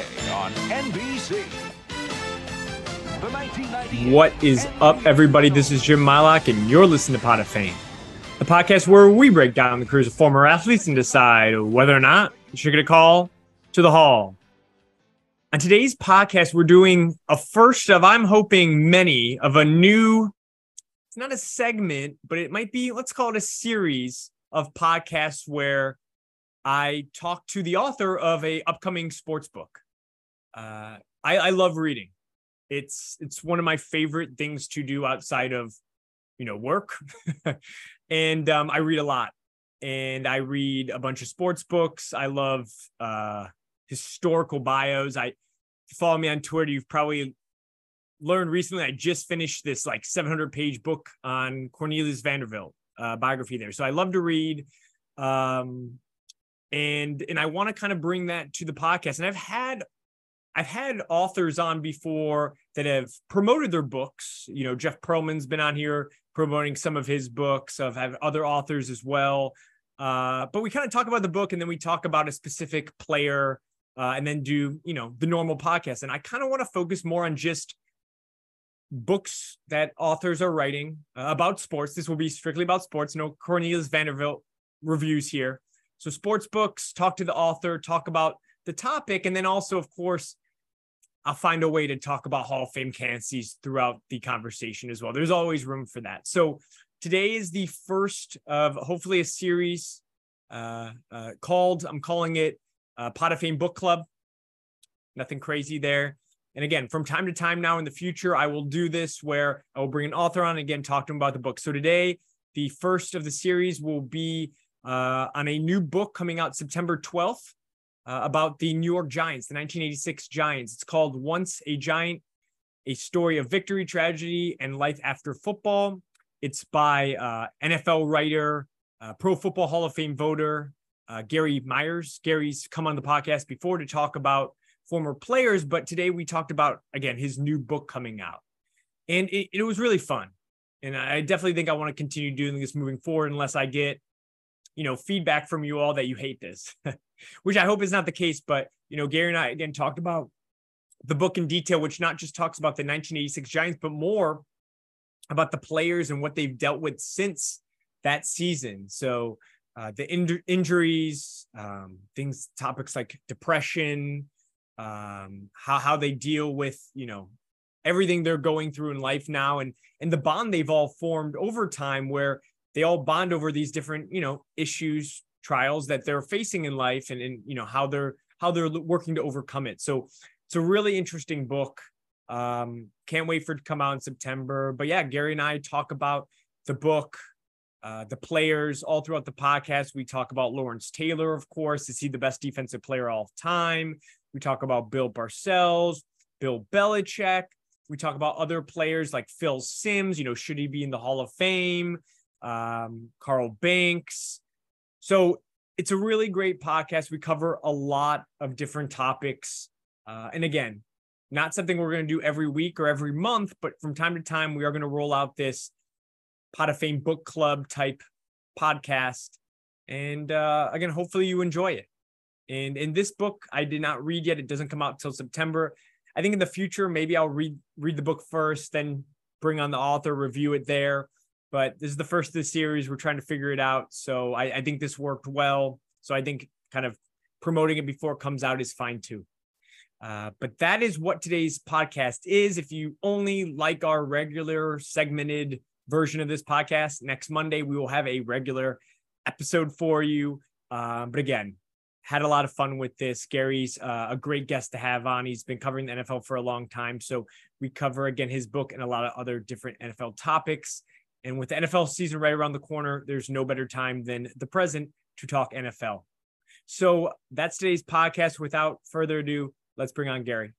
On NBC. What is up, everybody? This is Jim Mylock, and you're listening to Pod of Fame, the podcast where we break down the careers of former athletes and decide whether or not you should get a call to the hall. On today's podcast, we're doing a first of, I'm hoping, many of a new, it's not a segment, but it might be, let's call it a series of podcasts where I talk to the author of a upcoming sports book. Uh, I, I love reading. It's it's one of my favorite things to do outside of, you know, work, and um, I read a lot. And I read a bunch of sports books. I love uh, historical bios. I follow me on Twitter. You've probably learned recently. I just finished this like 700 page book on Cornelius Vanderbilt uh, biography there. So I love to read. Um, and and I want to kind of bring that to the podcast. And I've had I've had authors on before that have promoted their books. You know, Jeff Pearlman's been on here promoting some of his books. I've had other authors as well. Uh, but we kind of talk about the book and then we talk about a specific player uh, and then do, you know, the normal podcast. And I kind of want to focus more on just books that authors are writing uh, about sports. This will be strictly about sports. No Cornelius Vanderbilt reviews here. So sports books, talk to the author, talk about the topic, and then also, of course, I'll find a way to talk about Hall of Fame candidacies throughout the conversation as well. There's always room for that. So today is the first of hopefully a series uh, uh, called, I'm calling it uh, Pod of Fame Book Club. Nothing crazy there. And again, from time to time now in the future, I will do this where I will bring an author on and again, talk to him about the book. So today, the first of the series will be uh, on a new book coming out September 12th uh, about the New York Giants, the 1986 Giants. It's called Once a Giant, a story of victory, tragedy, and life after football. It's by uh, NFL writer, uh, Pro Football Hall of Fame voter, uh, Gary Myers. Gary's come on the podcast before to talk about former players, but today we talked about, again, his new book coming out. And it, it was really fun. And I definitely think I want to continue doing this moving forward unless I get you know feedback from you all that you hate this which i hope is not the case but you know gary and i again talked about the book in detail which not just talks about the 1986 giants but more about the players and what they've dealt with since that season. So uh, the in- injuries um, things topics like depression um, how how they deal with you know everything they're going through in life now and and the bond they've all formed over time where they all bond over these different you know issues trials that they're facing in life and, and you know how they're how they're working to overcome it. So it's a really interesting book. Um can't wait for it to come out in september. But yeah gary and i talk about the book uh, the players all throughout the podcast. We talk about lawrence taylor of course. Is he the best defensive player all time? We talk about bill parcells bill belichick. We talk about other players like phil simms. You know should he be in the hall of fame um, Carl Banks. So it's a really great podcast. We cover a lot of different topics. Uh, and again, not something we're going to do every week or every month, but from time to time, we are going to roll out this Pod of Fame book club type podcast. And uh, again, hopefully you enjoy it. And in this book, I did not read yet. It doesn't come out till September. I think in the future, maybe I'll read read the book first, then bring on the author, review it there but this is the first of the series. We're trying to figure it out. So I, I think this worked well. So I think kind of promoting it before it comes out is fine too. Uh, but that is what today's podcast is. If you only like our regular segmented version of this podcast, next Monday we will have a regular episode for you. Um, but again, had a lot of fun with this. Gary's uh, a great guest to have on. He's been covering the NFL for a long time. So we cover again his book and a lot of other different NFL topics. And with the NFL season right around the corner, there's no better time than the present to talk NFL. So that's today's podcast. Without further ado, let's bring on Gary.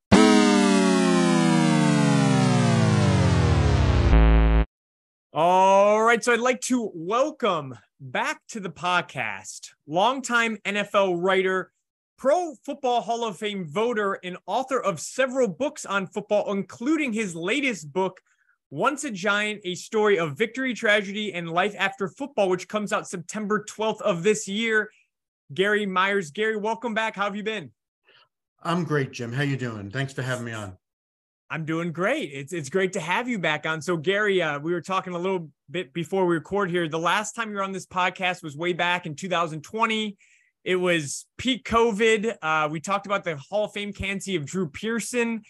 All right. So I'd like to welcome back to the podcast longtime NFL writer, Pro Football Hall of Fame voter, and author of several books on football, including his latest book, once a Giant, a story of victory, tragedy, and life after football, which comes out September 12th of this year. Gary Myers. Gary, welcome back. How have you been? I'm great, Jim. How you doing? Thanks for having me on. I'm doing great. It's it's great to have you back on. So Gary, uh, we were talking a little bit before we record here. The last time you were on this podcast was way back in 2020. It was peak COVID. Uh, we talked about the Hall of Fame candidacy of Drew Pearson,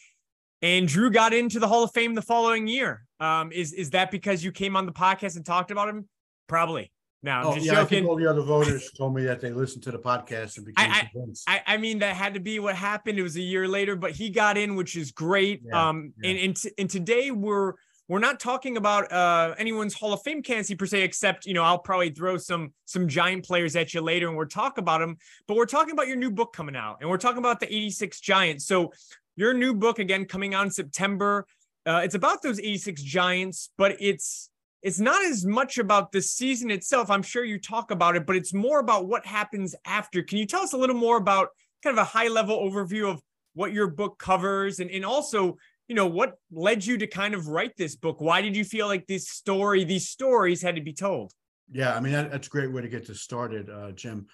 and Drew got into the Hall of Fame the following year. Um, is is that because you came on the podcast and talked about him? Probably. No, I'm oh, just yeah, joking. I think all the other voters told me that they listened to the podcast and became I, convinced. I, I mean, that had to be what happened. It was a year later, but he got in, which is great. Yeah, um, yeah. and and, t- and today we're we're not talking about uh anyone's Hall of Fame candidacy per se, except you know I'll probably throw some some giant players at you later, and we'll talk about them. But we're talking about your new book coming out, and we're talking about the '86 Giants. So your new book again coming out in September. Uh, it's about those '86 Giants, but it's it's not as much about the season itself. I'm sure you talk about it, but it's more about what happens after. Can you tell us a little more about kind of a high level overview of what your book covers and, and also, you know, what led you to kind of write this book? Why did you feel like this story, these stories had to be told? Yeah, I mean that, that's a great way to get this started, uh, Jim.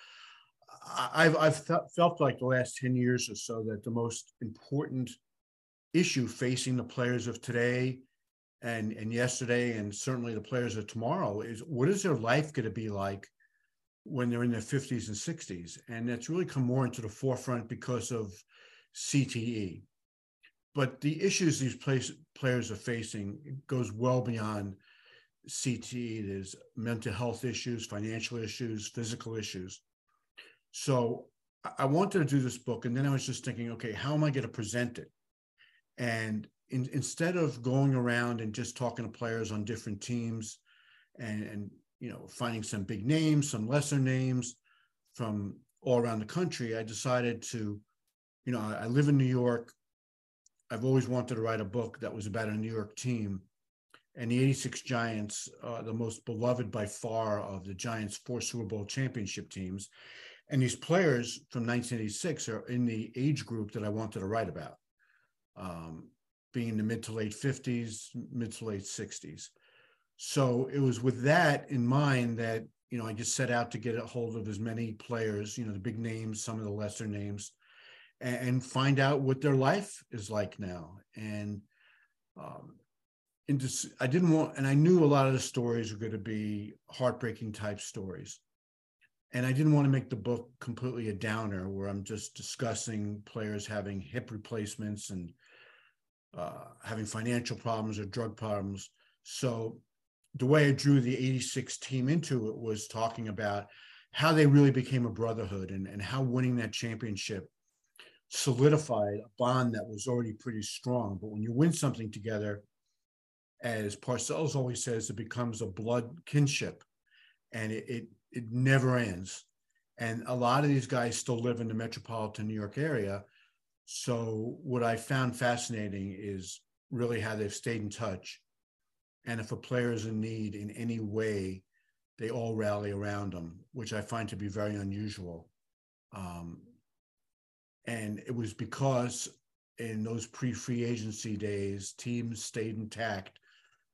I've I've fe- felt like the last ten years or so that the most important issue facing the players of today and and yesterday, and certainly the players of tomorrow, is what is their life going to be like when they're in their fifties and sixties, and that's really come more into the forefront because of CTE. But the issues these place, players are facing goes well beyond CTE. There's mental health issues, financial issues, physical issues. So I- wanted to do this book, and then I was just thinking, okay, how am I going to present it? And in, instead of going around and just talking to players on different teams, and and you know finding some big names, some lesser names from all around the country, I decided to, you know, I, I live in New York. I've always wanted to write a book that was about a New York team and the 86 Giants are the most beloved by far of the Giants' four Super Bowl championship teams. And these players from 1986 are in the age group that I wanted to write about, um, being in the mid to late 50s, mid to late 60s. So it was with that in mind that, you know, I just set out to get a hold of as many players, you know, the big names, some of the lesser names, and, and find out what their life is like now. And, um, into I didn't want, and I knew a lot of the stories were going to be heartbreaking type stories. And I didn't want to make the book completely a downer where I'm just discussing players having hip replacements and uh, having financial problems or drug problems. So the way I drew the 86 team into it was talking about how they really became a brotherhood and, and how winning that championship solidified a bond that was already pretty strong. But when you win something together, as Parcells always says, it becomes a blood kinship and it, it, it never ends. And a lot of these guys still live in the metropolitan New York area. So, what I found fascinating is really how they've stayed in touch. And if a player is in need in any way, they all rally around them, which I find to be very unusual. Um, and it was because in those pre free agency days, teams stayed intact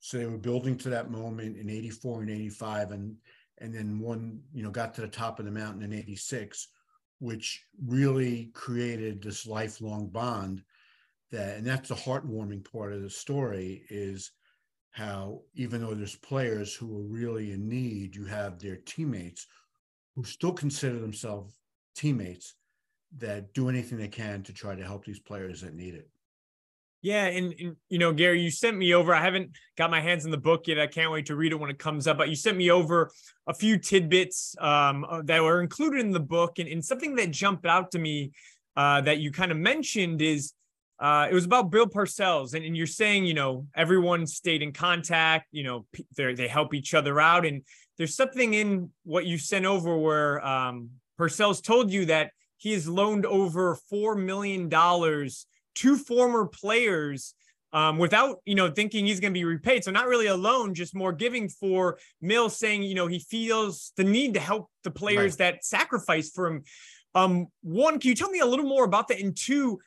so they were building to that moment in 84 and 85 and and then one you know got to the top of the mountain in 86 which really created this lifelong bond that and that's the heartwarming part of the story is how even though there's players who are really in need you have their teammates who still consider themselves teammates that do anything they can to try to help these players that need it Yeah, and, and you know, Gary, you sent me over. I haven't got my hands in the book yet. I can't wait to read it when it comes up. But you sent me over a few tidbits um, uh, that were included in the book, and, and something that jumped out to me uh, that you kind of mentioned is uh, it was about Bill Parcells, and, and you're saying you know everyone stayed in contact. You know, they they help each other out, and there's something in what you sent over where um, Parcells told you that he has loaned over four million dollars to former players um, without you know thinking he's going to be repaid. So not really a loan, just more giving for Mills, saying you know he feels the need to help the players Right. that sacrifice for him. Um, one, can you tell me a little more about that? And two,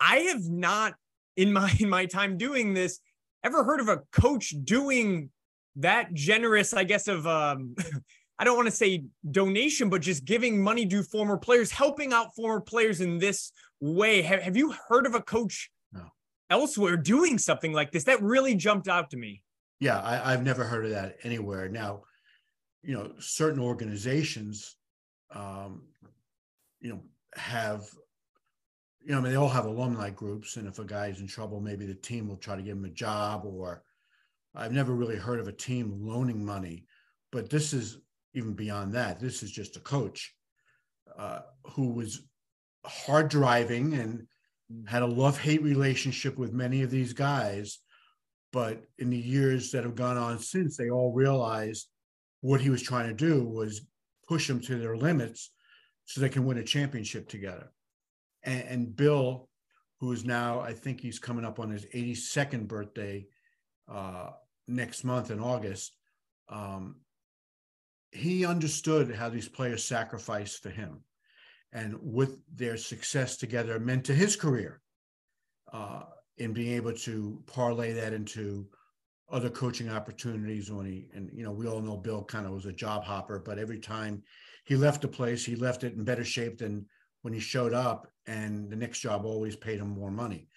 I have not in my in my time doing this ever heard of a coach doing that generous, I guess, of um, I don't want to say donation, but just giving money to former players, helping out former players in this way. Have, have you heard of a coach no. elsewhere doing something like this? That really jumped out to me. Yeah, I, I've never heard of that anywhere. Now, you know, certain organizations, um, you know, have, you know, I mean, they all have alumni groups, and if a guy's in trouble, maybe the team will try to give him a job. Or I've never really heard of a team loaning money, but this is even beyond that. This is just a coach uh, who was hard driving and had a love hate relationship with many of these guys. But in the years that have gone on since, they all realized what he was trying to do was push them to their limits so they can win a championship together. And, and Bill, who is now, I think he's coming up on his 82nd birthday uh, next month in August, um, he understood how these players sacrificed for him and with their success together meant to his career uh, in being able to parlay that into other coaching opportunities when he and you know we all know bill kind of was a job hopper but every time he left a place he left it in better shape than when he showed up and the next job always paid him more money.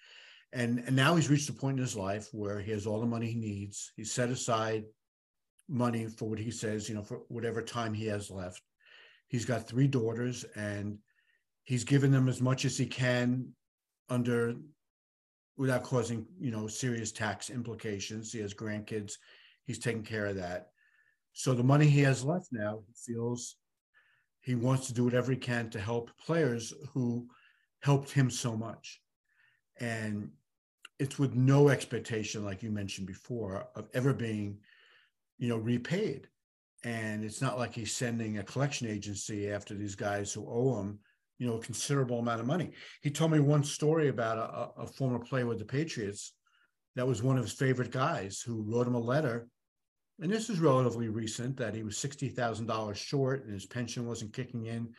And and now he's reached a point in his life where he has all the money he needs. He's set aside money for what he says, you know, for whatever time he has left. He's got three daughters and he's given them as much as he can under without causing, you know, serious tax implications. He has grandkids. He's taking care of that. So the money he has left now, he feels he wants to do whatever he can to help players who helped him so much. And it's with no expectation, like you mentioned before, of ever being you know, repaid. And it's not like he's sending a collection agency after these guys who owe him, you know, a considerable amount of money. He told me one story about a, a former player with the Patriots that was one of his favorite guys who wrote him a letter. And this is relatively recent that he was $60,000 short and his pension wasn't kicking in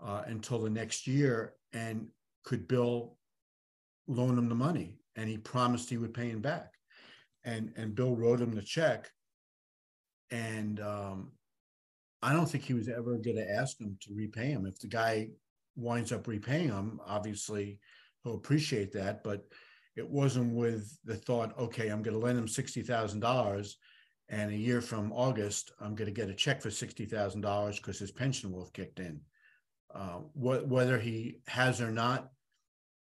uh, until the next year. And could Bill loan him the money? And he promised he would pay him back. And, and Bill wrote him the check and um, I don't think he was ever going to ask him to repay him. If the guy winds up repaying him, obviously he'll appreciate that. But it wasn't with the thought, okay, I'm going to lend him sixty thousand dollars, and a year from August, I'm going to get a check for sixty thousand dollars because his pension will have kicked in. Uh, wh- whether he has or not,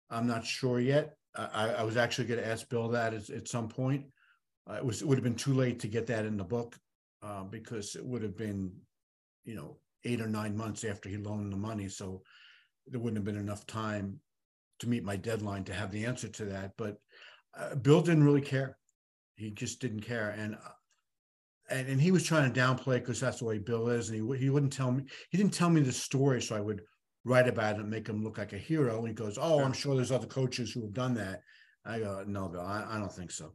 I'm not sure yet. I, I was actually going to ask Bill that at, at some point. Uh, it was it would have been too late to get that in the book uh, because it would have been, you know, eight or nine months after he loaned the money. So there wouldn't have been enough time to meet my deadline to have the answer to that. But uh, Bill didn't really care. He just didn't care. And uh, and, and he was trying to downplay because that's the way Bill is. And he, he wouldn't tell me, he didn't tell me the story. So I would write about it and make him look like a hero. And he goes, Oh, I'm sure there's other coaches who have done that. I go, No, Bill, I, I don't think so.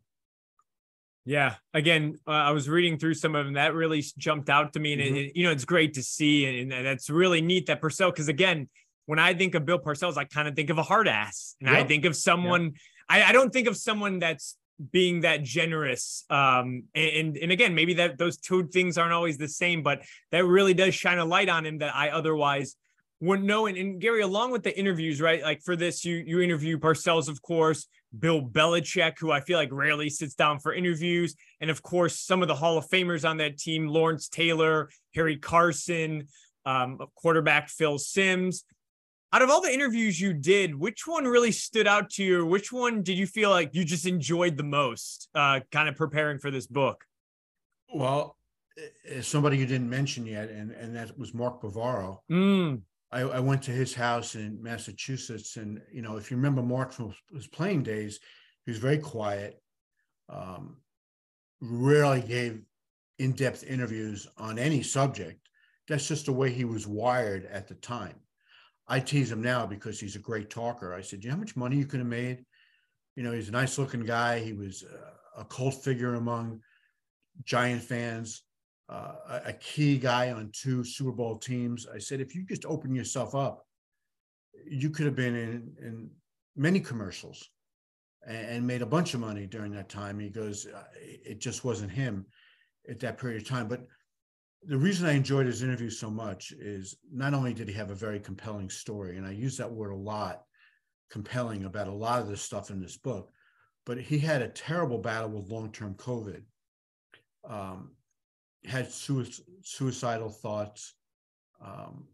Yeah. Again, uh, I was reading through some of them that really jumped out to me. And, mm-hmm. it, you know, it's great to see. And, and that's really neat that Parcells, because again, when I think of Bill Parcells, I kind of think of a hard ass. And yep. I think of someone, yep. I, I, don't think of someone that's being that generous. Um, and, and again, maybe that those two things aren't always the same, but that really does shine a light on him that I otherwise wouldn't know. And, and Gary, along with the interviews, right? Like for this, you you interview Parcells, of course, Bill Belichick, who I feel like rarely sits down for interviews, and of course some of the Hall of Famers on that team: Lawrence Taylor, Harry Carson, um, quarterback Phil Simms. Out of all the interviews you did, which one really stood out to you? Which one did you feel like you just enjoyed the most, uh, kind of preparing for this book? Well, somebody you didn't mention yet, and and that was Mark Bavaro. Mm. I, I, went to his house in Massachusetts, and you know, if you remember Mark from his playing days, he was very quiet. Um, rarely gave in-depth interviews on any subject. That's just the way he was wired at the time. I tease him now because he's a great talker. I said, "You know how much money you could have made?" You know, he's a nice-looking guy. He was a cult figure among Giant fans uh, a key guy on two Super Bowl teams. I said, if you just open yourself up, you could have been in, in many commercials and, and, made a bunch of money during that time. He goes, it just wasn't him at that period of time. But the reason I enjoyed his interview so much is not only did he have a very compelling story, and I use that word a lot, compelling about a lot of the stuff in this book, but he had a terrible battle with long-term COVID. Um, had suicidal thoughts. Um,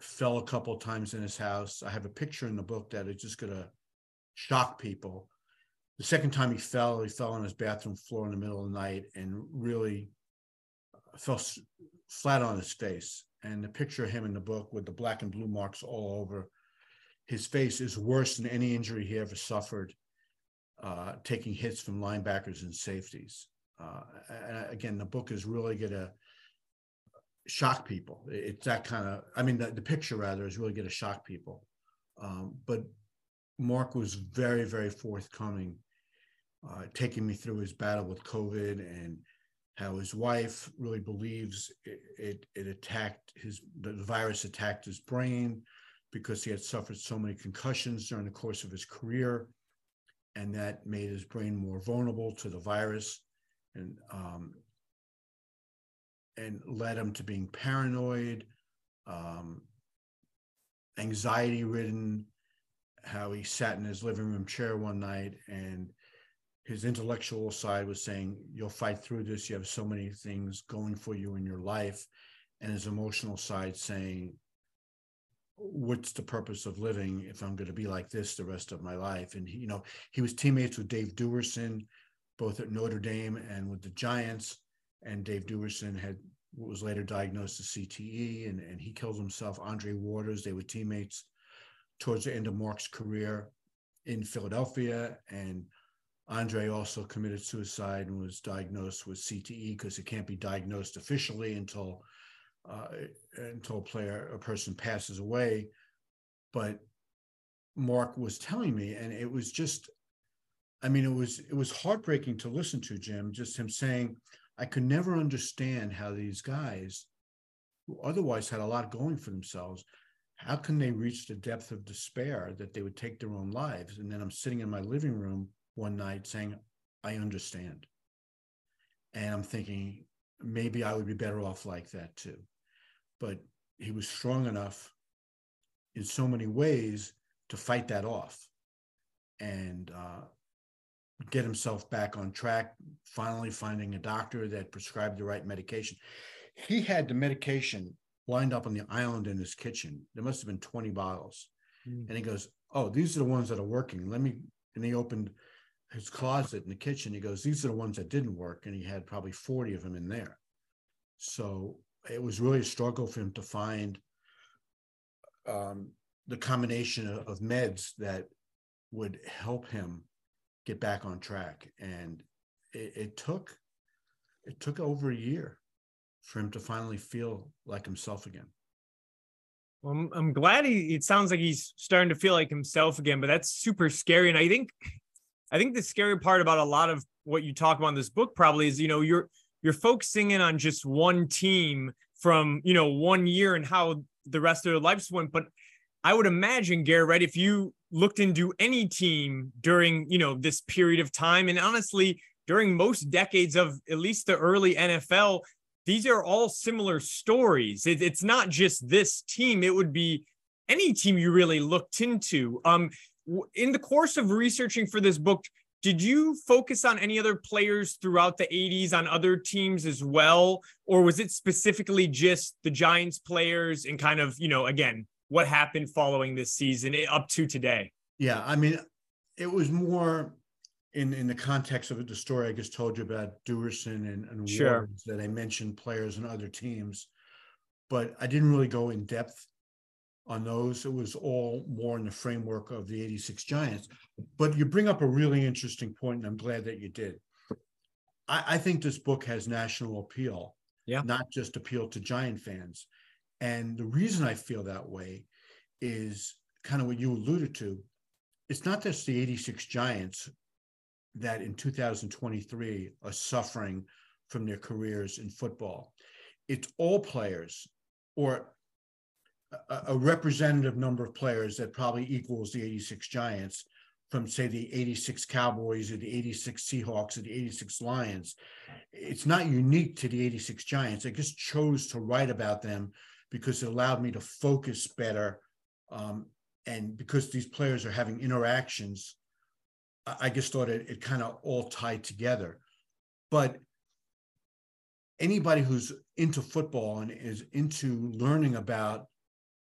fell a couple times in his house. I have a picture in the book that is just going to shock people. The second time he fell, he fell on his bathroom floor in the middle of the night and really fell flat on his face. And the picture of him in the book with the black and blue marks all over his face is worse than any injury he ever suffered, uh, taking hits from linebackers and safeties. Uh, and again, the book is really going to shock people. It's that kind of, I mean, the, the picture rather is really going to shock people. Um, but Mark was very, very forthcoming, uh, taking me through his battle with COVID and how his wife really believes it, it, it attacked his, the virus attacked his brain because he had suffered so many concussions during the course of his career. And that made his brain more vulnerable to the virus. And um, and led him to being paranoid, um, anxiety ridden, how he sat in his living room chair one night and his intellectual side was saying, You'll fight through this. You have so many things going for you in your life. And his emotional side saying, What's the purpose of living if I'm going to be like this the rest of my life? And, he, you know, he was teammates with Dave Duerson, both at Notre Dame and with the Giants and Dave Duerson had was later diagnosed with CTE, and, and he killed himself. Andre Waters, they were teammates towards the end of Mark's career in Philadelphia, and Andre also committed suicide and was diagnosed with CTE because it can't be diagnosed officially until uh, until a player a person passes away. But Mark was telling me, and it was just, I mean, it was it was heartbreaking to listen to Jim. Just him saying, I could never understand how these guys, who otherwise had a lot going for themselves, how can they reach the depth of despair that they would take their own lives? And then I'm sitting in my living room one night saying, I understand. And I'm thinking, maybe I would be better off like that too. But he was strong enough in so many ways to fight that off. And uh, get himself back on track, finally finding a doctor that prescribed the right medication. He had the medication lined up on the island in his kitchen. There must have been 20 bottles. Mm. And he goes, Oh, these are the ones that are working. Let me, and he opened his closet in the kitchen. He goes, These are the ones that didn't work. And he had probably 40 of them in there. So it was really a struggle for him to find um, the combination of, of meds that would help him get back on track. And it, it took it took over a year for him to finally feel like himself again. Well, I'm, I'm glad he. It sounds like he's starting to feel like himself again, but that's super scary. And I think, I think the scary part about a lot of what you talk about in this book probably is, you know, you're you're focusing in on just one team from you know one year and how the rest of their lives went. But I would imagine, Garrett, right? If you looked into any team during, you know, this period of time, and honestly, during most decades of at least the early NFL, these are all similar stories. It, it's not just this team; it would be any team you really looked into. Um, in the course of researching for this book, did you focus on any other players throughout the 80s on other teams as well or was it specifically just the giants players and kind of you know again what happened following this season eh, up to today. Yeah, I mean, it was more in in the context of the story I just told you about Duerson and, and sure. that I mentioned players and other teams, but I didn't really go in depth on those. It was all more in the framework of the 86 Giants. But you bring up a really interesting point, and I'm glad that you did. I, I think this book has national appeal, yeah. not just appeal to Giant fans. And the reason I feel that way is kind of what you alluded to. It's not just the 86 Giants that in 2023 are suffering from their careers in football. It's all players or a, a representative number of players that probably equals the 86 Giants from say the 86 Cowboys or the 86 Seahawks or the 86 Lions. It's not unique to the 86 Giants. I just chose to write about them because it allowed me to focus better. Um, and because these players are having interactions, I just thought it, it kind of all tied together. But anybody who's into football and is into learning about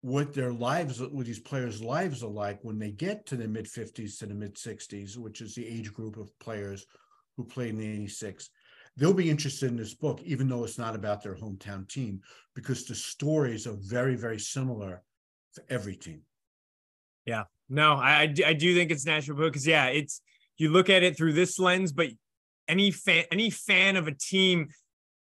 what their lives, what these players' lives are like when they get to the mid 50s to the mid 60s, which is the age group of players who played in the 86. They'll be interested in this book, even though it's not about their hometown team, because the stories are very, very similar for every team. Yeah, no, I, I do think it's national book because yeah, it's you look at it through this lens, but any fan, any fan of a team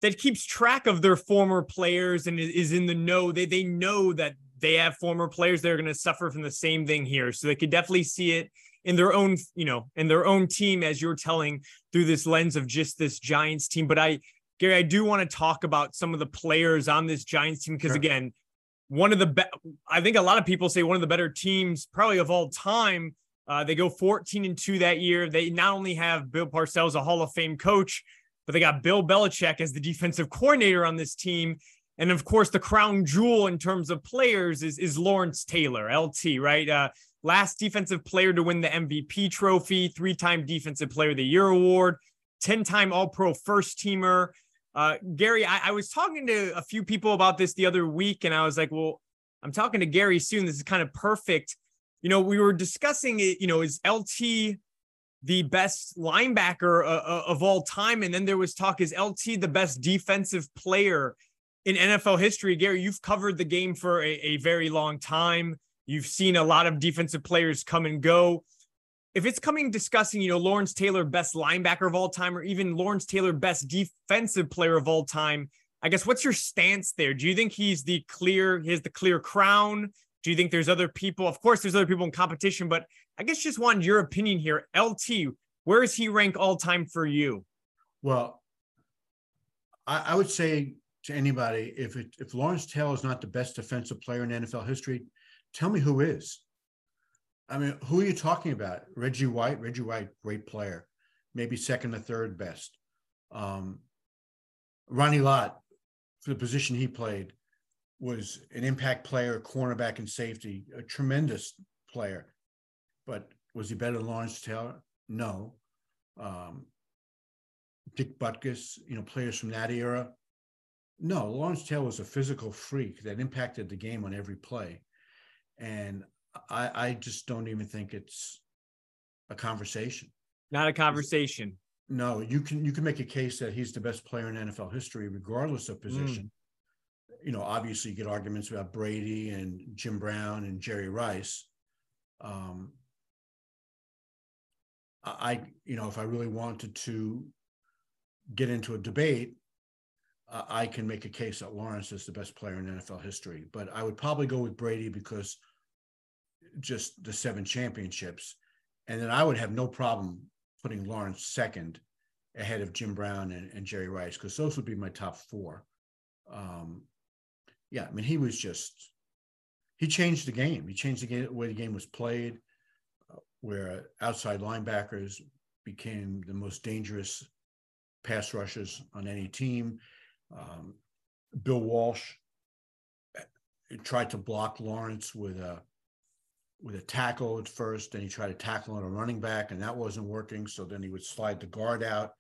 that keeps track of their former players and is in the know, they they know that they have former players that are going to suffer from the same thing here. So they could definitely see it in their own, you know, in their own team as you're telling through this lens of just this Giants team. But I, Gary, I do want to talk about some of the players on this Giants team because sure. again, one of the best, I think a lot of people say one of the better teams probably of all time. Uh, they go 14 and 2 that year. They not only have Bill Parcells, a Hall of Fame coach, but they got Bill Belichick as the defensive coordinator on this team. And of course, the crown jewel in terms of players is, is Lawrence Taylor, LT, right? Uh, last defensive player to win the MVP trophy, three time Defensive Player of the Year award, 10 time All Pro first teamer. Uh, Gary, I, I, was talking to a few people about this the other week, and I was like, well, I'm talking to Gary soon. This is kind of perfect. You know, we were discussing it, you know, is LT the best linebacker uh, uh, of all time? And then there was talk, is LT the best defensive player? in NFL history, Gary, you've covered the game for a, a very long time. You've seen a lot of defensive players come and go. If it's coming discussing, you know, Lawrence Taylor, best linebacker of all time, or even Lawrence Taylor, best defensive player of all time, I guess what's your stance there? Do you think he's the clear, he has the clear crown? Do you think there's other people? Of course, there's other people in competition, but I guess just wanted your opinion here. LT, where does he rank all time for you? Well, I, I would say to anybody if it, if Lawrence Taylor is not the best defensive player in NFL history, tell me who is. I mean, who are you talking about? Reggie White, Reggie White, great player, maybe second or third best. Um, Ronnie Lott, for the position he played, was an impact player, cornerback and safety, a tremendous player. But was he better than Lawrence Taylor? No. Um, Dick Butkus, you know, players from that era. No, Lawrence Taylor was a physical freak that impacted the game on every play. And I, I just don't even think it's a conversation. Not a conversation. No, you can you can make a case that he's the best player in NFL history, regardless of position. Mm. You know, obviously you get arguments about Brady and Jim Brown and Jerry Rice. Um, I, you know, if I really wanted to get into a debate, uh, I can make a case that Lawrence is the best player in NFL history, but I would probably go with Brady because just the seven championships. And then I would have no problem putting Lawrence second ahead of Jim Brown and, and Jerry Rice, because those would be my top four. Um, yeah, I mean, he was just, he changed the game. He changed the, game, the way the game was played, uh, where outside linebackers became the most dangerous pass rushers on any team. Um, Bill Walsh uh, tried to block Lawrence with a with a tackle at first, then he tried to tackle on a running back, and that wasn't working. So then he would slide the guard out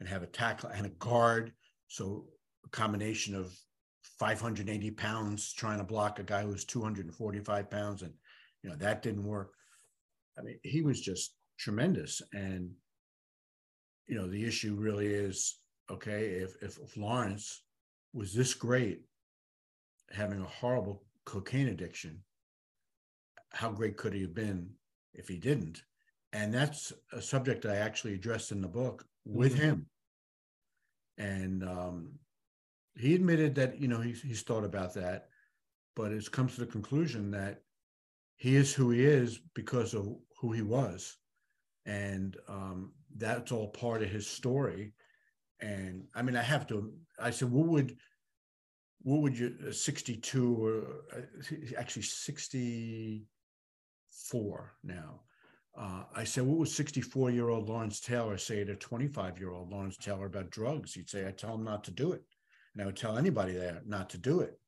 and have a tackle and a guard. So a combination of 580 pounds trying to block a guy who was 245 pounds, and you know that didn't work. I mean, he was just tremendous, and you know the issue really is okay, if, if, if Lawrence was this great, having a horrible cocaine addiction, how great could he have been if he didn't? And that's a subject I actually addressed in the book with mm-hmm. him. And um, he admitted that, you know, he's, he's thought about that, but it's come to the conclusion that he is who he is because of who he was. And um, that's all part of his story. And I mean, I have to, I said, what would, what would you, uh, 62 or uh, actually 60, four now. Uh, I said, What would 64 year old Lawrence Taylor say to 25 year old Lawrence Taylor about drugs? He'd say, I tell him not to do it. And I would tell anybody there not to do it.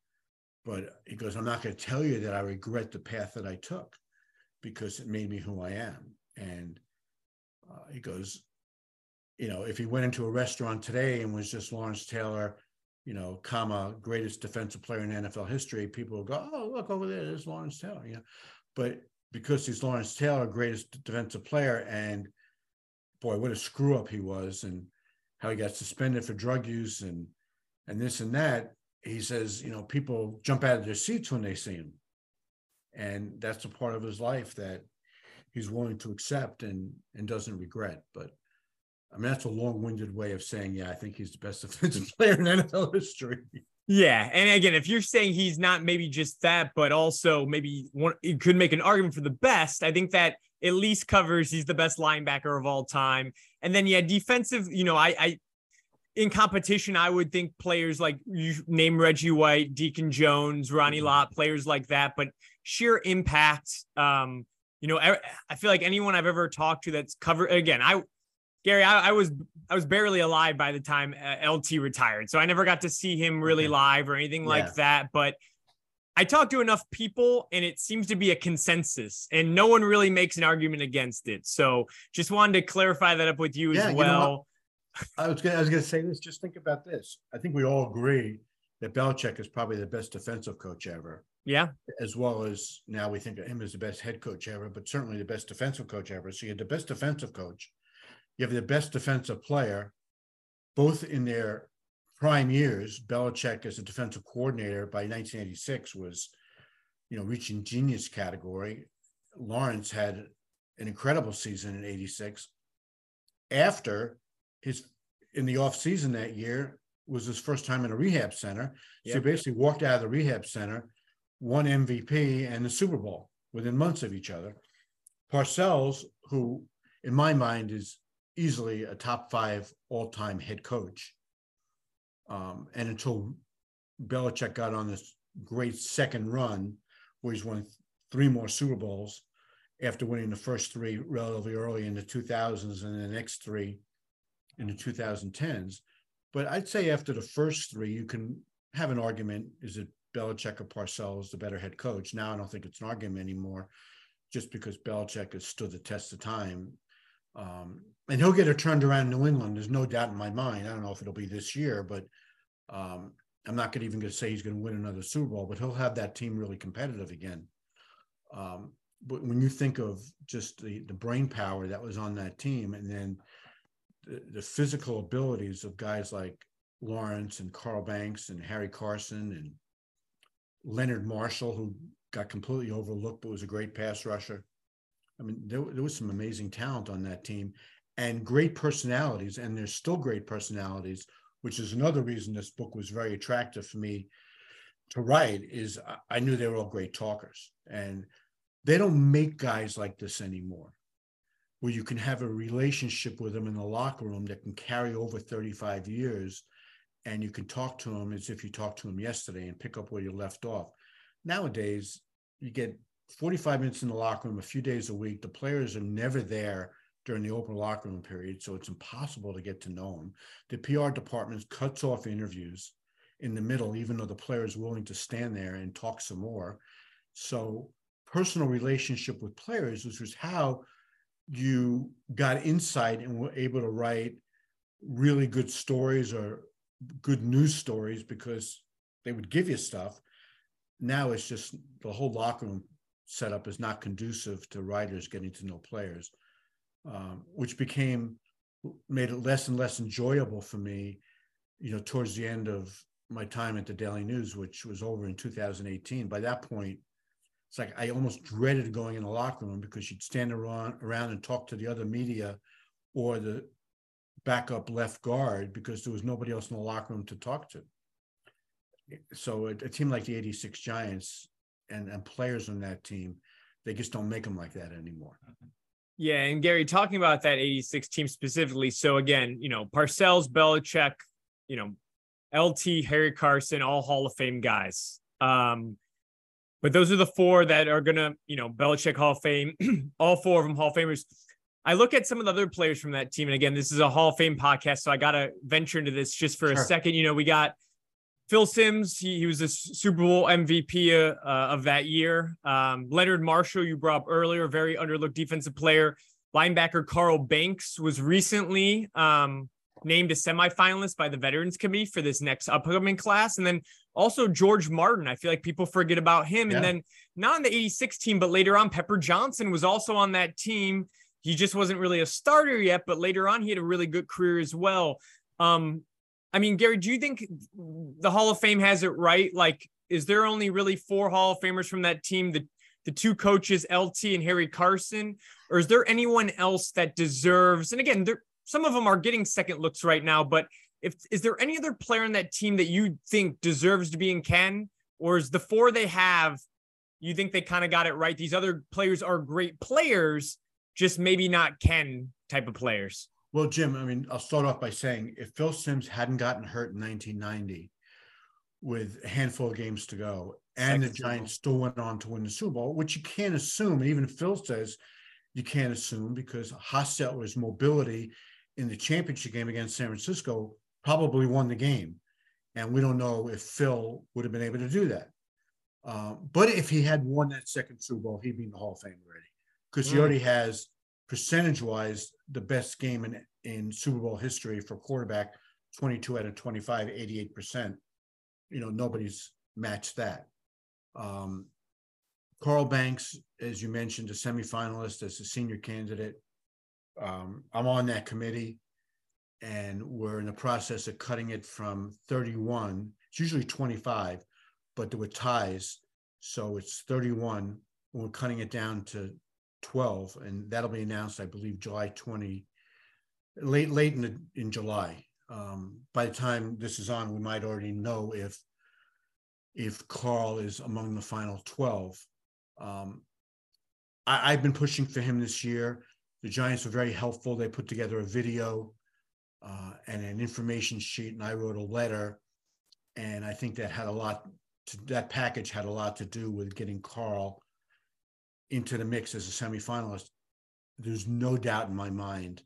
But he goes, I'm not going to tell you that I regret the path that I took because it made me who I am. And uh, he goes, You know, if he went into a restaurant today and was just Lawrence Taylor, you know, comma, greatest defensive player in NFL history, people would go, Oh, look over there, there's Lawrence Taylor, you know. But because he's Lawrence Taylor, greatest defensive player, and boy, what a screw up he was, and how he got suspended for drug use and and this and that. He says, you know, people jump out of their seats when they see him, and that's a part of his life that he's willing to accept and and doesn't regret. But I mean, that's a long-winded way of saying, yeah, I think he's the best defensive player in NFL history. Yeah, and again, if you're saying he's not maybe just that, but also maybe one, you could make an argument for the best. I think that at least covers he's the best linebacker of all time. And then yeah, defensive. You know, I, I in competition, I would think players like you name Reggie White, Deacon Jones, Ronnie mm-hmm. Lott, players like that. But sheer impact. Um, you know, I, I feel like anyone I've ever talked to that's covered again. I Gary, I, I, was I was barely alive by the time uh, LT retired, so I never got to see him really okay. live or anything yeah. like that. But I talked to enough people, and it seems to be a consensus, and no one really makes an argument against it. So just wanted to clarify that up with you yeah, as well. You know I was gonna, I was going to say this. Just think about this. I think we all agree that Belichick is probably the best defensive coach ever. Yeah. As well as now we think of him as the best head coach ever, but certainly the best defensive coach ever. So you had the best defensive coach you have the best defensive player, both in their prime years. Belichick, as a defensive coordinator by 1986, was, you know, reaching genius category. Lawrence had an incredible season in 86. After his in the off season that year was his first time in a rehab center. Yep. So he basically walked out of the rehab center, won MVP and the Super Bowl within months of each other. Parcells, who in my mind is easily a top five all time head coach. Um, and until Belichick got on this great second run, where he's won three more Super Bowls after winning the first three relatively early in the 2000s and the next three in the 2010s. But I'd say after the first three, you can have an argument is it Belichick or Parcells the better head coach? Now I don't think it's an argument anymore just because Belichick has stood the test of time um, and he'll get it turned around in New England. There's no doubt in my mind. I don't know if it'll be this year, but um, I'm not even going to say he's going to win another Super Bowl, but he'll have that team really competitive again. Um, but when you think of just the the brain power that was on that team, and then the, the physical abilities of guys like Lawrence and Carl Banks and Harry Carson and Leonard Marshall, who got completely overlooked but was a great pass rusher. I mean, there, there was some amazing talent on that team and great personalities, and there's still great personalities, which is another reason this book was very attractive for me to write. Is I knew they were all great talkers, and they don't make guys like this anymore, where you can have a relationship with them in the locker room that can carry over 35 years, and you can talk to them as if you talked to them yesterday and pick up where you left off. Nowadays, you get 45 minutes in the locker room a few days a week. The players are never there during the open locker room period, so it's impossible to get to know them. The PR department cuts off interviews in the middle, even though the player is willing to stand there and talk some more. So, personal relationship with players, which was how you got insight and were able to write really good stories or good news stories because they would give you stuff. Now it's just the whole locker room setup is not conducive to writers getting to know players, um, which became made it less and less enjoyable for me. You know, towards the end of my time at the Daily News, which was over in 2018. By that point, it's like I almost dreaded going in the locker room because you'd stand around around and talk to the other media or the backup left guard because there was nobody else in the locker room to talk to. So a, a team like the 86 Giants and, and players on that team, they just don't make them like that anymore. Yeah, and Gary, talking about that 86 team specifically. So again, you know, Parcells, Belichick, you know, LT, Harry Carson, all Hall of Fame guys. Um, But those are the four that are gonna, you know, Belichick Hall of Fame, all four of them Hall of Famers. I look at some of the other players from that team, and again, this is a Hall of Fame podcast, so I gotta venture into this just for sure. a second. You know, we got Phil Simms, he, he was a Super Bowl MVP uh, uh, of that year. Um, Leonard Marshall, you brought up earlier, very underlooked defensive player. Linebacker Carl Banks was recently um, named a semifinalist by the Veterans Committee for this next upcoming class. And then also George Martin. I feel like people forget about him. Yeah. And then not on the 86 team, but later on, Pepper Johnson was also on that team. He just wasn't really a starter yet, but later on, he had a really good career as well. Um, I mean, Gary, do you think the Hall of Fame has it right? Like, is there only really four Hall of Famers from that team? The the two coaches, LT and Harry Carson, or is there anyone else that deserves? And again, there some of them are getting second looks right now, but if is there any other player on that team that you think deserves to be in Canton, or is the four they have, you think they kind of got it right? These other players are great players, just maybe not Canton type of players. Well, Jim, I mean, I'll start off by saying if Phil Simms hadn't gotten hurt in 1990 with a handful of games to go, and Second the Giants still went on to win the Super Bowl, which you can't assume, and even Phil says you can't assume because Hostetler's mobility in the championship game against San Francisco probably won the game. And we don't know if Phil would have been able to do that. Uh, but if he had won that second Super Bowl, he'd be in the Hall of Fame already because mm. he already has percentage wise the best game in, in Super Bowl history for quarterback 22 out of 25, 88%. You know, nobody's matched that. Um, Carl Banks, as you mentioned, a semifinalist as a senior candidate. Um, I'm on that committee, and we're in the process of cutting it from 31. It's usually 25, but there were ties, so it's 31. We're cutting it down to 12, and that'll be announced, I believe, July 20, late late in the, in July. Um, by the time this is on, we might already know if if Carl is among the final 12. Um, I, I've been pushing for him this year. The Giants were very helpful. They put together a video uh, and an information sheet, and I wrote a letter. And I think that had a lot. To, that package had a lot to do with getting Carl into the mix as a semifinalist, there's no doubt in my mind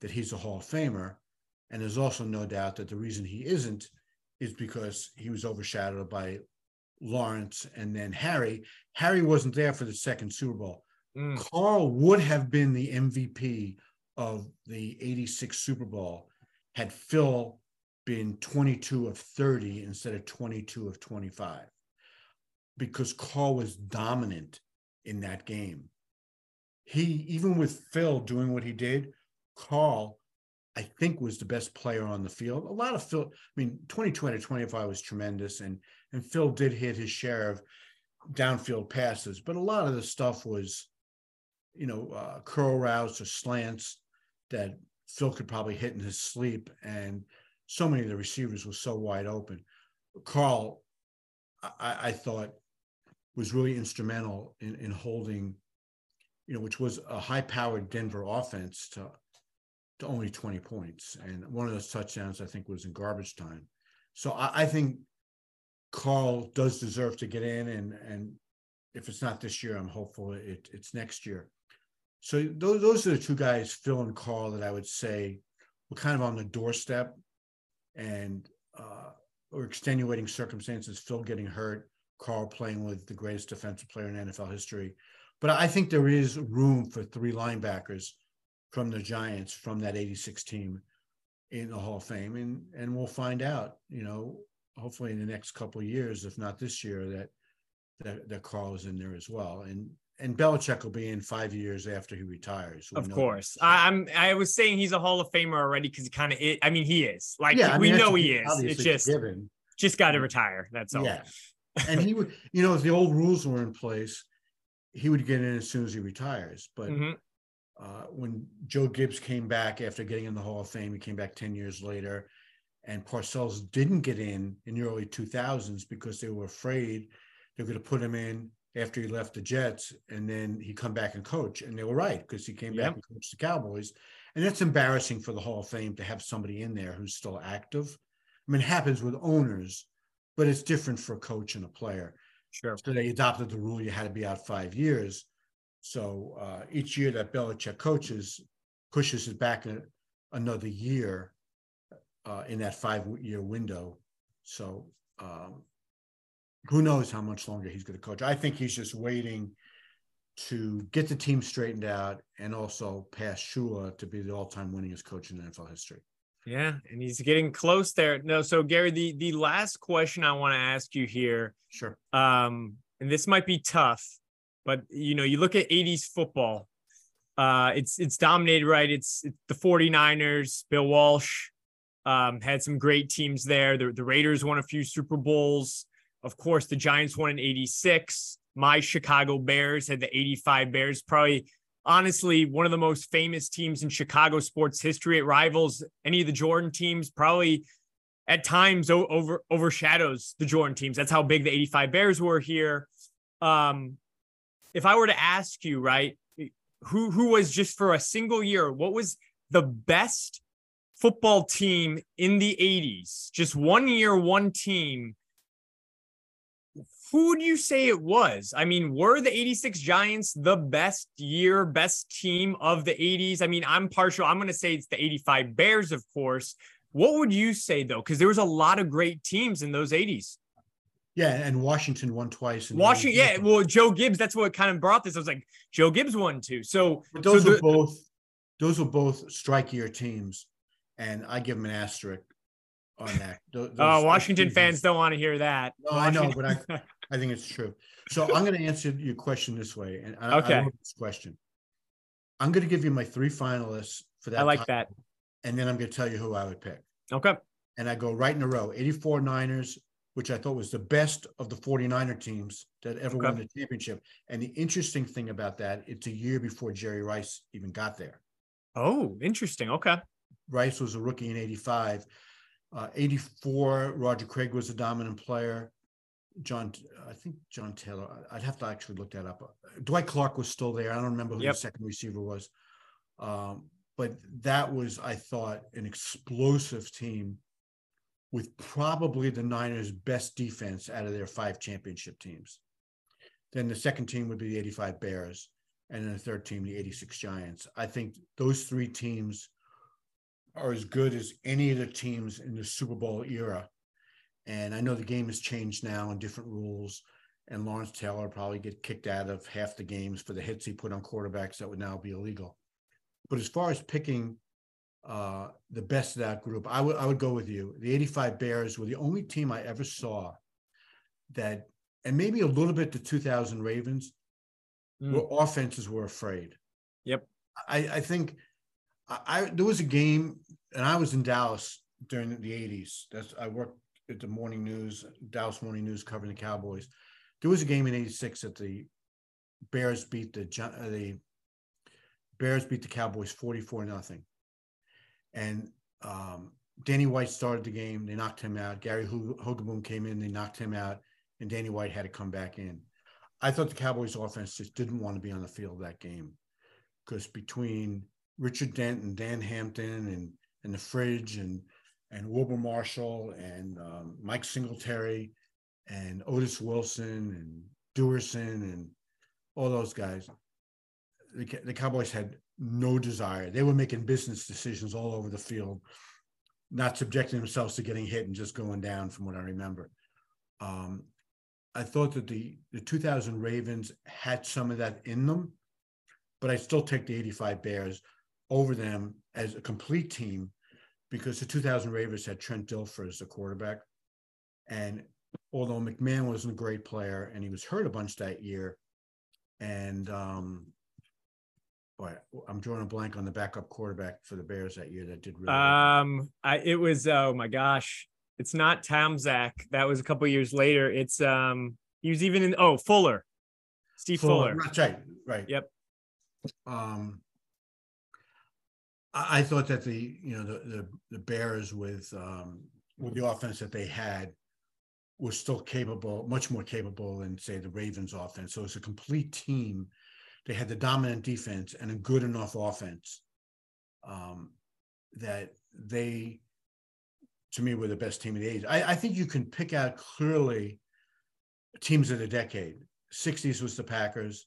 that he's a Hall of Famer. And there's also no doubt that the reason he isn't is because he was overshadowed by Lawrence and then Harry. Harry wasn't there for the second Super Bowl. Mm. Carl would have been the MVP of the 86 Super Bowl had Phil been 22 of 30 instead of 22 of 25 because Carl was dominant in that game. He, even with Phil doing what he did, Carl, I think, was the best player on the field. A lot of Phil, I mean, 22 out of 25 was tremendous, and and Phil did hit his share of downfield passes, but a lot of the stuff was, you know, uh, curl routes or slants that Phil could probably hit in his sleep, and so many of the receivers were so wide open. Carl, I, I thought, was really instrumental in, in holding, you know, which was a high powered Denver offense to, to only 20 points. And one of those touchdowns, I think, was in garbage time. So I, I think Carl does deserve to get in. And, and if it's not this year, I'm hopeful it, it's next year. So those, those are the two guys, Phil and Carl, that I would say were kind of on the doorstep and uh, or extenuating circumstances. Phil getting hurt, Carl playing with the greatest defensive player in NFL history. But I think there is room for three linebackers from the Giants from that 86 team in the Hall of Fame. And and we'll find out, you know, hopefully in the next couple of years, if not this year, that that, that Carl is in there as well. And and Belichick will be in five years after he retires. We of course, I, am I was saying he's a Hall of Famer already because he kind of. I mean, he is. Like yeah, I mean, we know he is. It's just given. just got to retire. That's all. Yeah, and he would, you know, if the old rules were in place, he would get in as soon as he retires. But mm-hmm. uh, when Joe Gibbs came back after getting in the Hall of Fame, he came back 10 years later, and Parcells didn't get in in the early 2000s because they were afraid they were going to put him in after he left the Jets, and then he come back and coach. And they were right because he came yep. back and coached the Cowboys. And that's embarrassing for the Hall of Fame to have somebody in there who's still active. I mean, it happens with owners but it's different for a coach and a player. Sure. So they adopted the rule you had to be out five years. So uh, each year that Belichick coaches pushes it back a, another year uh, in that five-year window. So um, who knows how much longer he's going to coach? I think he's just waiting to get the team straightened out and also pass Shula to be the all-time winningest coach in NFL history. Yeah, and he's getting close there. No, so Gary, the the last question I want to ask you here, Sure. um, and this might be tough, but you know, you look at 80s football, uh, it's it's dominated, right? It's, it's the 49ers, Bill Walsh um, had some great teams there. The, the Raiders won a few Super Bowls. Of course, the Giants won in 86. My Chicago Bears had the 85 Bears, probably honestly one of the most famous teams in Chicago sports history. It rivals any of the Jordan teams, probably at times over overshadows the Jordan teams. That's how big the 85 Bears were here. Um, if I were to ask you, right, who who was just for a single year, what was the best football team in the 80s? Just one year, one team who would you say it was? I mean, were the 86 Giants the best year, best team of the 80s? I mean, I'm partial. I'm going to say it's the 85 Bears, of course. What would you say, though? Because there was a lot of great teams in those 80s. Yeah, and Washington won twice. Washington, yeah. Well, Joe Gibbs, that's what kind of brought this. I was like, Joe Gibbs won too. So, but those so the, both those were both strike year teams, and I give them an asterisk on that. Oh, those, oh, Washington fans don't want to hear that. No, I know, but I I think it's true. So I'm going to answer your question this way, and I, okay. I this question. I'm going to give you my three finalists for that. I like time, that. And then I'm going to tell you who I would pick. Okay. And I go right in a row 84 Niners, which I thought was the best of the 49er teams that ever Okay. won the championship. And the interesting thing about that, it's a year before Jerry Rice even got there. Oh, interesting. Okay. Rice was a rookie in 85. Uh, 84, Roger Craig was a dominant player. John, I think John Taylor, I'd have to actually look that up. Dwight Clark was still there. I don't remember who Yep. the second receiver was. Um, but that was, I thought, an explosive team with probably the Niners' best defense out of their five championship teams. Then the second team would be the 85 Bears, and then the third team, the 86 Giants. I think those three teams are as good as any of the teams in the Super Bowl era. And I know the game has changed now and different rules. And Lawrence Taylor probably get kicked out of half the games for the hits he put on quarterbacks that would now be illegal. But as far as picking uh, the best of that group, I would I would go with you. The 85 Bears were the only team I ever saw that, and maybe a little bit the 2000 Ravens, Mm. where offenses were afraid. Yep. I, I think I, I there was a game, and I was in Dallas during the 80s. That's I worked at the morning news, Dallas Morning News, covering the Cowboys. There was a game in '86 that the Bears beat the uh, the Bears beat the Cowboys 44 nothing, and um, Danny White started the game. They knocked him out. Gary Ho- Hogeboom came in. They knocked him out, and Danny White had to come back in. I thought the Cowboys offense just didn't want to be on the field that game because between Richard Dent and Dan Hampton and and the Fridge and and Wilber Marshall and um, Mike Singletary and Otis Wilson and Duerson and all those guys, the, the Cowboys had no desire. They were making business decisions all over the field, not subjecting themselves to getting hit and just going down, from what I remember. Um, I thought that the the 2000 Ravens had some of that in them, but I still take the 85 Bears over them as a complete team because the 2000 Ravens had Trent Dilfer as the quarterback. And although McMahon wasn't a great player and he was hurt a bunch that year, and um, boy, I'm drawing a blank on the backup quarterback for the Bears that year that did really well. Um, I it was oh my gosh, it's not Tomczak. That was a couple years later. It's um, he was even in oh Fuller, Steve Fuller. That's right. Right. Yep. Um, I, I thought that the you know the the, the Bears with um, with the offense that they had was still capable, much more capable than say the Ravens offense. So it's a complete team. They had the dominant defense and a good enough offense um, that they, to me, were the best team of the age. I, I think you can pick out clearly teams of the decade. 60s was the Packers,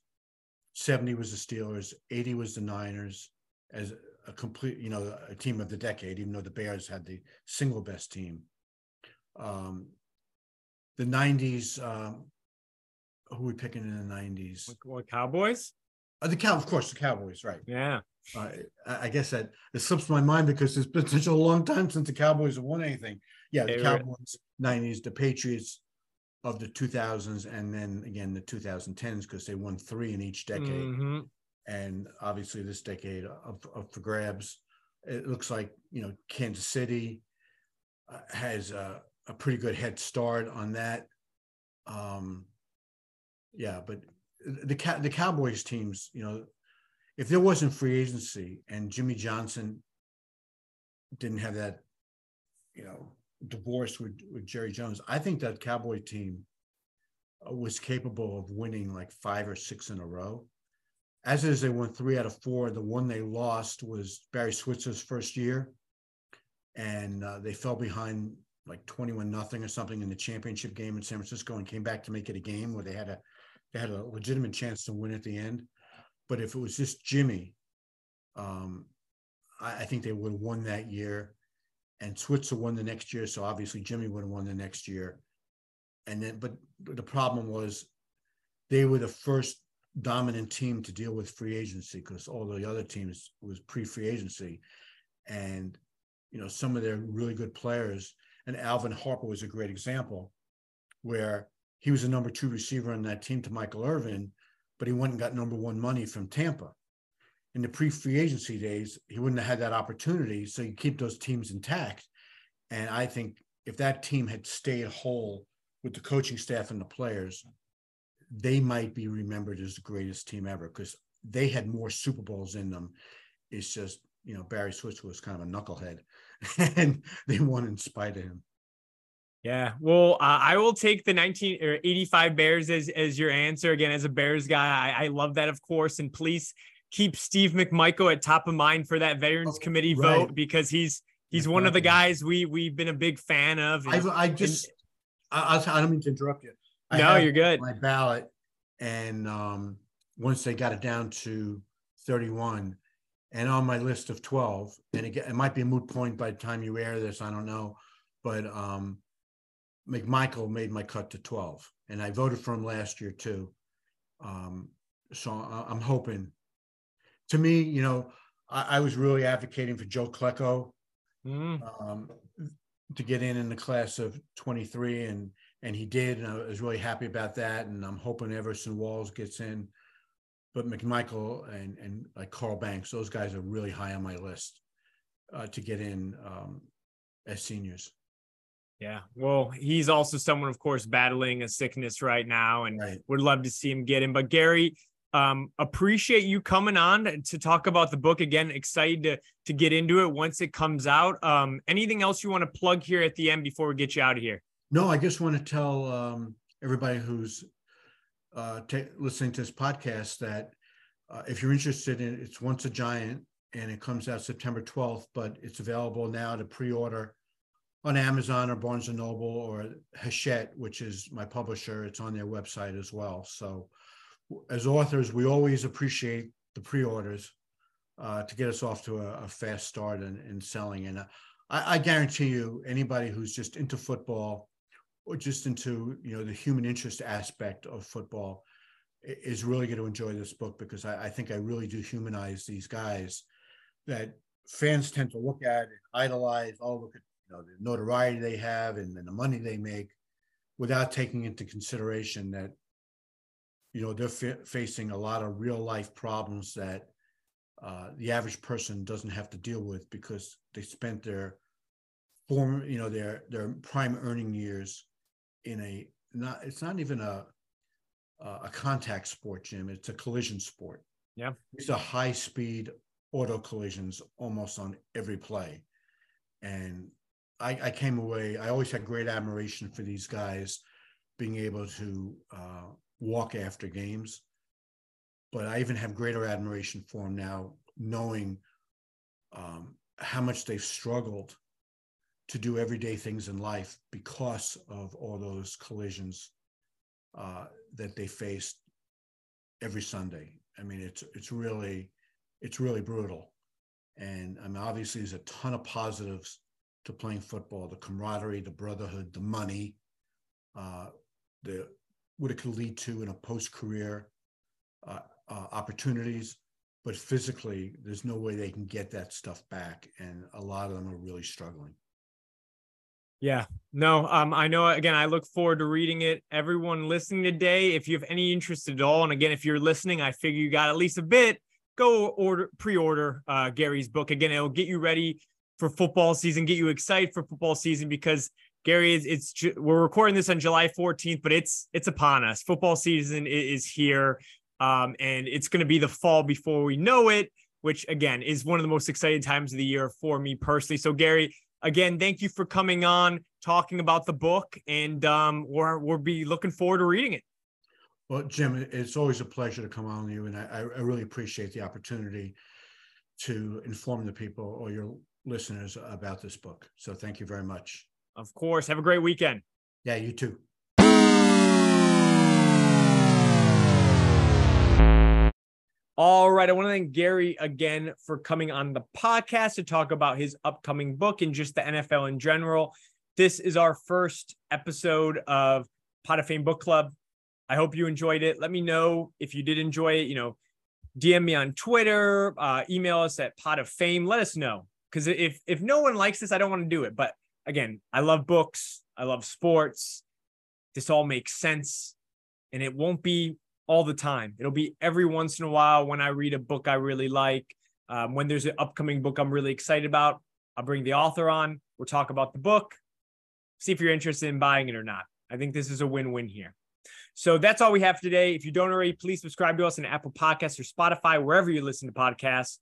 70 was the Steelers, 80 was the Niners as a complete, you know, a team of the decade, even though the Bears had the single best team. Um, the 90s, um, who are we picking in the 90s? What, what Cowboys? Uh, the cow, of course, the Cowboys, right? Yeah. Uh, I I guess that it slips my mind because it's been such a long time since the Cowboys have won anything. Yeah, the Cowboys, nineties, the Patriots of the two thousands, and then again the two thousand tens because they won three in each decade. Mhm. And obviously, this decade up, for grabs. It looks like you know Kansas City uh, has a, a pretty good head start on that. Um, yeah, but the the Cowboys teams, you know, if there wasn't free agency and Jimmy Johnson didn't have that, you know, divorce with, with Jerry Jones, I think that Cowboy team uh, was capable of winning like five or six in a row. As is, they won three out of four. The one they lost was Barry Switzer's first year, and uh, they fell behind like twenty-one nothing or something in the championship game in San Francisco, and came back to make it a game where they had a they had a legitimate chance to win at the end. But if it was just Jimmy, um, I, I think they would have won that year. And Switzer won the next year, so obviously Jimmy would have won the next year. And then, but the problem was they were the first dominant team to deal with free agency because all the other teams was pre-free agency, and you know some of their really good players. And Alvin Harper was a great example, where he was a number two receiver on that team to Michael Irvin, but he went and got number one money from Tampa. In the pre-free agency days, he wouldn't have had that opportunity. So you keep those teams intact. And I think if that team had stayed whole with the coaching staff and the players, they might be remembered as the greatest team ever because they had more Super Bowls in them. It's just, you know, Barry Switzer was kind of a knucklehead and they won in spite of him. Yeah. Well, uh, I will take the 19 or 85 Bears as, as your answer. Again, as a Bears guy, I, I love that, of course. And please keep Steve McMichael at top of mind for that Veterans Oh, Committee right. vote because he's he's one of the guys we we've been a big fan of. I, And- I just, I, I don't mean to interrupt you. I no, you're good. My ballot, and um, once they got it down to 31, and on my list of 12, and again, it might be a moot point by the time you air this, I don't know, but um, McMichael made my cut to 12, and I voted for him last year too. Um, so I- I'm hoping. To me, you know, I, I was really advocating for Joe Klecko Mm, um, to get in in the class of 23 and and he did and I was really happy about that and I'm hoping Everson Walls gets in but McMichael and and like Carl Banks those guys are really high on my list uh, to get in um, as seniors yeah. Well, he's also someone, of course, battling a sickness right now, and right would love to see him get in. But Gary, um, appreciate you coming on to talk about the book again. Excited to to get into it once it comes out. Um, anything else you want to plug here at the end before we get you out of here? No I just want to tell um, everybody who's uh, ta listening to this podcast that uh, if you're interested in it's once a giant and it comes out September 12th but it's available now to pre-order on Amazon or Barnes and Noble or Hachette, which is my publisher. It's on their website as well. So, as authors, we always appreciate the pre-orders uh, to get us off to a, a fast start in, in selling. And uh, I, I guarantee you, anybody who's just into football or just into you know the human interest aspect of football is really going to enjoy this book because I, I think I really do humanize these guys that fans tend to look at and idolize. Oh, look at you know the notoriety they have and, and the money they make, without taking into consideration that you know they're fa- facing a lot of real life problems that uh, the average person doesn't have to deal with because they spent their form, you know, their their prime earning years in a not. It's not even a a contact sport, Jim. It's a collision sport. Yeah. These are high speed auto collisions almost on every play. And I, I came away, I always had great admiration for these guys being able to uh, walk after games. But I even have greater admiration for them now, knowing um, how much they've struggled to do everyday things in life because of all those collisions uh, that they face every Sunday. I mean, it's it's really it's really brutal, and I mean, obviously, there's a ton of positives to playing football: the camaraderie, the brotherhood, the money, uh, the what it could lead to in a post-career uh, uh, opportunities. But physically, there's no way they can get that stuff back, and a lot of them are really struggling. Yeah, no, um, I know. Again, I look forward to reading it. Everyone listening today, if you have any interest at all, and again, if you're listening, I figure you got at least a bit. Go order, pre-order uh, Gary's book. Again, it'll get you ready for football season, get you excited for football season because Gary is. It's we're recording this on July 14th, but it's it's upon us. Football season is here, um, and it's going to be the fall before we know it. Which again is one of the most exciting times of the year for me personally. So Gary, again, thank you for coming on, talking about the book, and um, we're we'll be looking forward to reading it. Well, Jim, it's always a pleasure to come on with you, and I, I really appreciate the opportunity to inform the people or your listeners about this book. So, thank you very much. Of course. Have a great weekend. Yeah, you too. All right. I want to thank Gary again for coming on the podcast to talk about his upcoming book and just the NFL in general. This is our first episode of Pod of Fame Book Club. I hope you enjoyed it. Let me know if you did enjoy it. You know, DM me on Twitter, uh, email us at Pod of Fame. Let us know because if if no one likes this, I don't want to do it. But again, I love books. I love sports. This all makes sense, and it won't be all the time. It'll be every once in a while when I read a book I really like. Um, when there's an upcoming book I'm really excited about, I'll bring the author on. We'll talk about the book, see if you're interested in buying it or not. I think this is a win win here. So that's all we have today. If you don't already, please subscribe to us on Apple Podcasts or Spotify, wherever you listen to podcasts.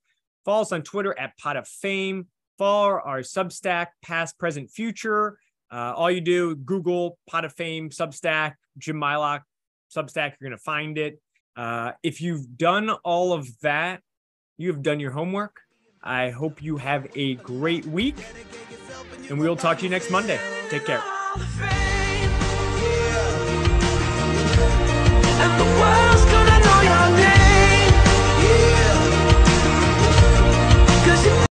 Follow us on Twitter at Pod of Fame. Follow our Substack, past, present, future. Uh, all you do, Google Pod of Fame, Substack, Jim Mylock, Substack, you're going to find it. Uh, if you've done all of that, you have done your homework. I hope you have a great week, and we'll talk to you next Monday. Take care.